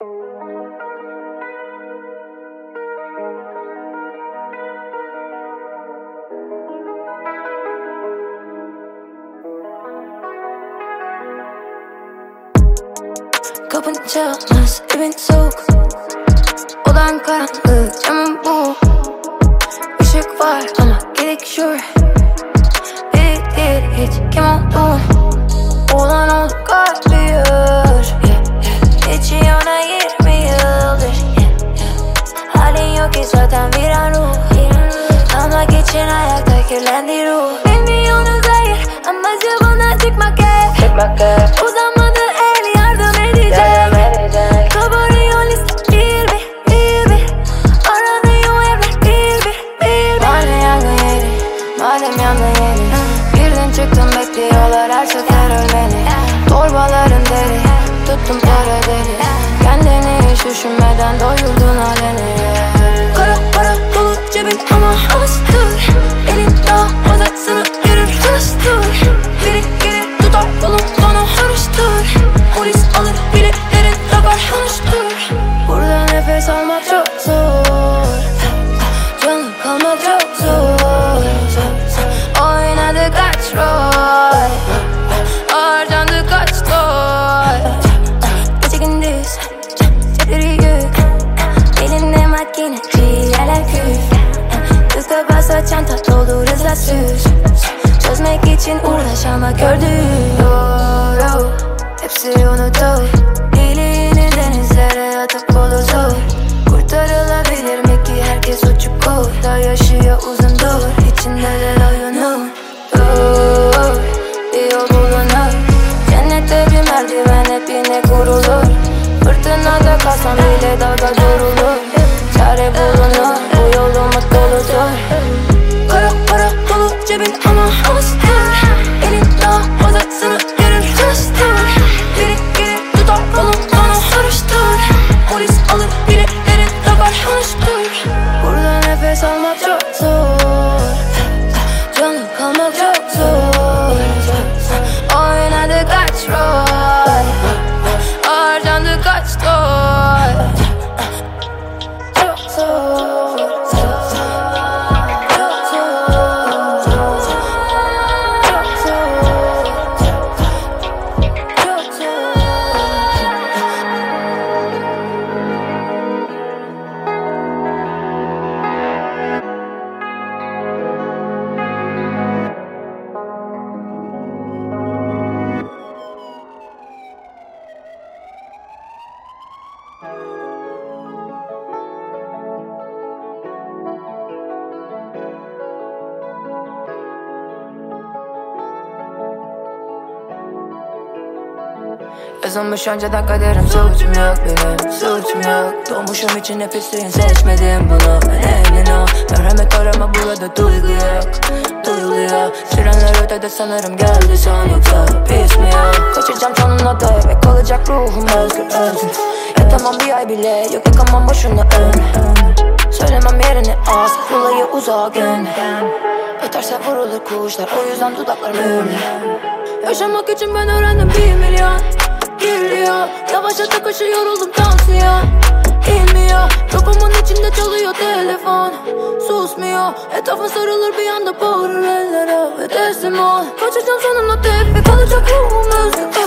Kapın çalmaz evin soğuk. Odan karanlık camın bu. Işık var ama gerek şu Biri değil hiç kim oldun ayakta kirlendi ruh Bilmiyorsunuz hayır. Ama bana çıkmak hep Çıkmak hep Uzanmadı el yardım edecek. Yardım edecek. Kabarıyor liste. Bir bir bir bir. Aranıyor evler bir bir bir bir. Madem yangın yeri, madem yangın yeri. Birden çıktım bekliyorlar. Her sefer ölmeni Torbaların deri, tuttum para deri. Kendini hiç düşünmeden doyurdun aleni doldur hızla süz Çözmek için uğraş ama gördüğün doğru Hepsi unutur. Diliğini denizlere atıp bulutur Kurtarılabilir mi ki herkes o çukurda yaşıyor uzun dur. İçindeler oyunun Dur. Bir yol bulunur. Cennette bir merdiven hep yine kurulur. Fırtınada kalsam bile dalga durulur. Çare bulunur almost Yazılmış önceden kaderim suçum yok benim Suçum yok. Doğmuşum için nefesin seçmedim bunu. Ben emin ol Merhamet arama burada duygu yok Duyuluyor Sirenler ötede sanırım geldi son yoksa Pis mi yok Kaçacağım sonuna da ve kalacak ruhum özgür özgür Yatamam bir ay bile yok yakamam boşuna ön Söylemem yerini az Rulayı uzağa gönder Öterse vurulur kuşlar O yüzden dudaklar mühürlü Yaşamak için ben öğrendim bir milyon Geliyor Yavaşça takışı yoruldum tansiyon İnmiyor Topumun içinde çalıyor telefon. Susmuyor Etrafın sarılır bir anda bağırır ellere. Ve teslim ol Kaçacağım sonunda tek ve kalacak ruhum özgür